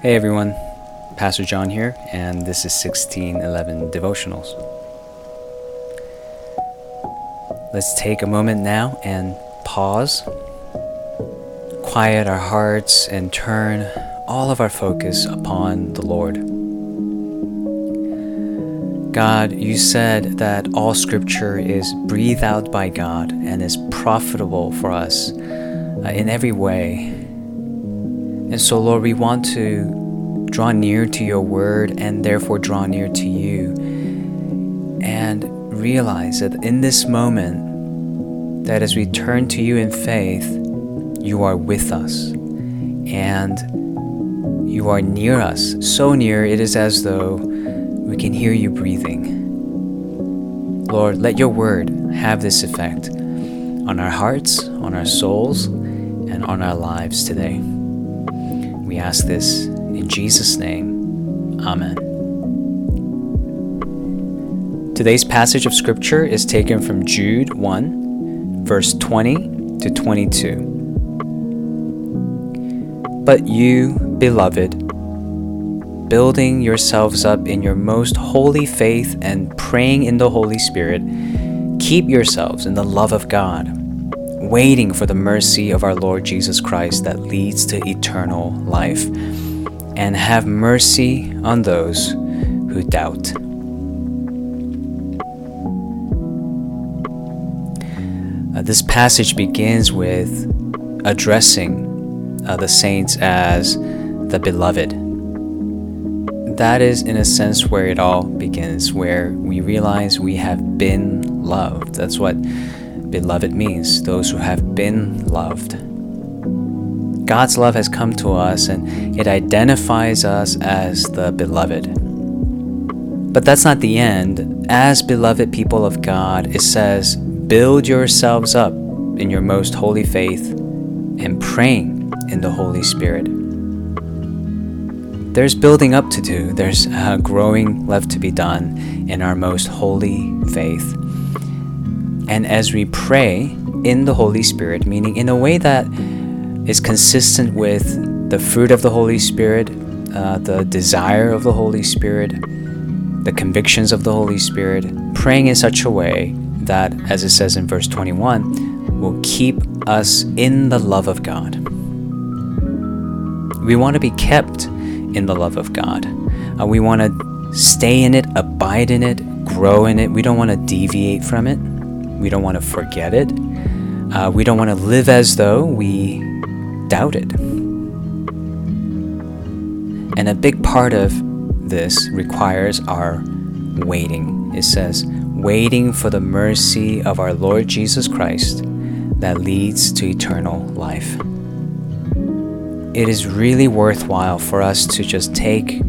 Hey everyone, Pastor John here, and this is 1611 Devotionals. Let's take a moment now and pause, quiet our hearts, and turn all of our focus upon the Lord. God, you said that all scripture is breathed out by God and is profitable for us uh, in every way. And so, Lord, we want to draw near to your word and therefore draw near to you and realize that in this moment, that as we turn to you in faith, you are with us and you are near us. So near, it is as though we can hear you breathing. Lord, let your word have this effect on our hearts, on our souls, and on our lives today. We ask this in Jesus' name. Amen. Today's passage of scripture is taken from Jude 1, verse 20 to 22. But you, beloved, building yourselves up in your most holy faith and praying in the Holy Spirit, keep yourselves in the love of God, waiting for the mercy of our Lord Jesus Christ that leads to eternal life, and have mercy on those who doubt. Uh, this passage begins with addressing uh, the saints as the beloved. That is, in a sense, where it all begins, where we realize we have been loved. That's what beloved means, those who have been loved. God's love has come to us and it identifies us as the beloved. But that's not the end. As beloved people of God, it says, build yourselves up in your most holy faith and praying in the Holy Spirit. There's building up to do, there's uh, growing left to be done in our most holy faith. And as we pray in the Holy Spirit, meaning in a way that is consistent with the fruit of the Holy Spirit, uh, the desire of the Holy Spirit, the convictions of the Holy Spirit, praying in such a way that, as it says in verse 21, will keep us in the love of God. We want to be kept in the love of God. Uh, we want to stay in it, abide in it, grow in it. We don't want to deviate from it. We don't want to forget it. Uh, we don't want to live as though we doubt it. And a big part of this requires our waiting. It says, waiting for the mercy of our Lord Jesus Christ that leads to eternal life. It is really worthwhile for us to just take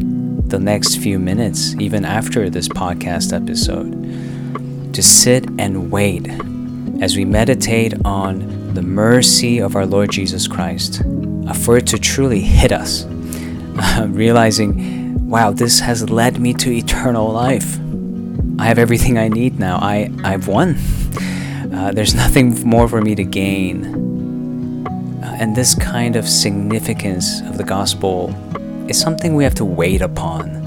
the next few minutes, even after this podcast episode, to sit and wait as we meditate on the mercy of our Lord Jesus Christ, uh, for it to truly hit us, realizing, wow, this has led me to eternal life. I have everything I need now. I, I've won. Uh, there's nothing more for me to gain. Uh, and this kind of significance of the gospel is something we have to wait upon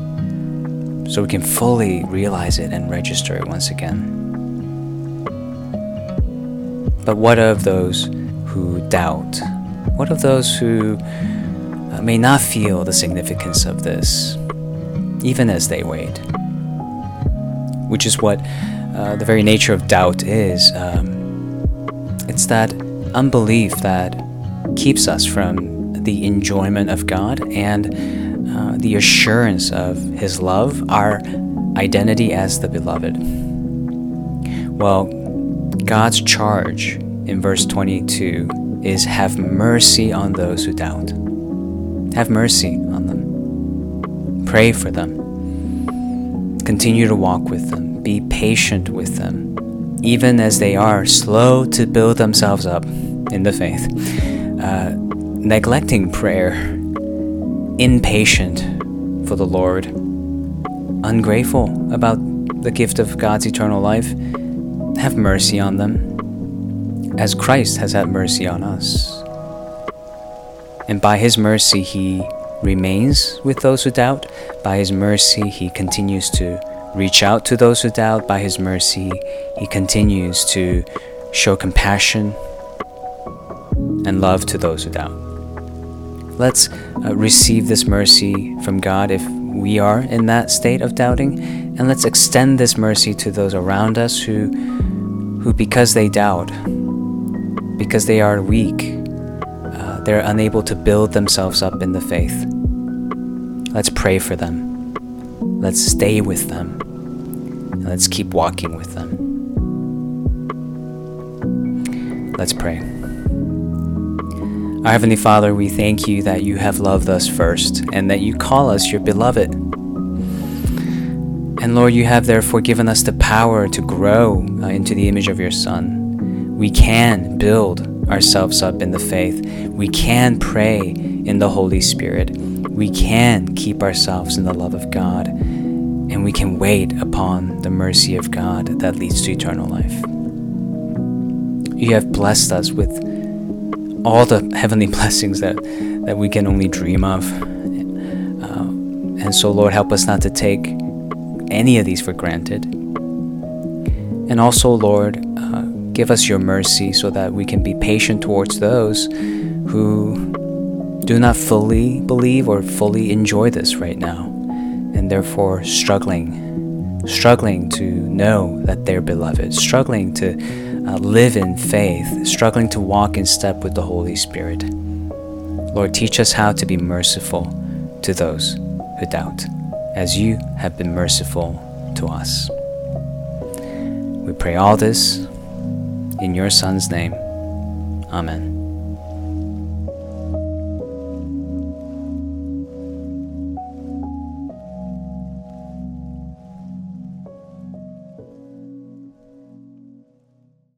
so we can fully realize it and register it once again. But what of those who doubt? What of those who uh, may not feel the significance of this, even as they wait? Which is what uh, the very nature of doubt is. Um, it's that unbelief that keeps us from the enjoyment of God and uh, the assurance of His love, our identity as the beloved. Well, God's charge in verse 22 is have mercy on those who doubt. Have mercy on them. Pray for them. Continue to walk with them. Be patient with them, even as they are slow to build themselves up in the faith, uh, neglecting prayer, impatient for the Lord, ungrateful about the gift of God's eternal life. Have mercy on them, as Christ has had mercy on us. And by His mercy, He remains with those who doubt. By His mercy, He continues to reach out to those who doubt. By His mercy, He continues to show compassion and love to those who doubt. Let's uh, receive this mercy from God if we are in that state of doubting, and let's extend this mercy to those around us who, who because they doubt, because they are weak, uh, they're unable to build themselves up in the faith. Let's pray for them. Let's stay with them. And let's keep walking with them. Let's pray. Our Heavenly Father, we thank you that you have loved us first and that you call us your beloved. And Lord, you have therefore given us the power to grow uh, into the image of your Son. We can build ourselves up in the faith. We can pray in the Holy Spirit. We can keep ourselves in the love of God. And we can wait upon the mercy of God that leads to eternal life. You have blessed us with all the heavenly blessings that, that we can only dream of. Uh, and so, Lord, help us not to take any of these for granted. And also, Lord, uh, give us your mercy so that we can be patient towards those who do not fully believe or fully enjoy this right now, and therefore struggling, struggling to know that they're beloved, struggling to uh, live in faith, struggling to walk in step with the Holy Spirit. Lord, teach us how to be merciful to those who doubt, as you have been merciful to us. We pray all this in your Son's name. Amen.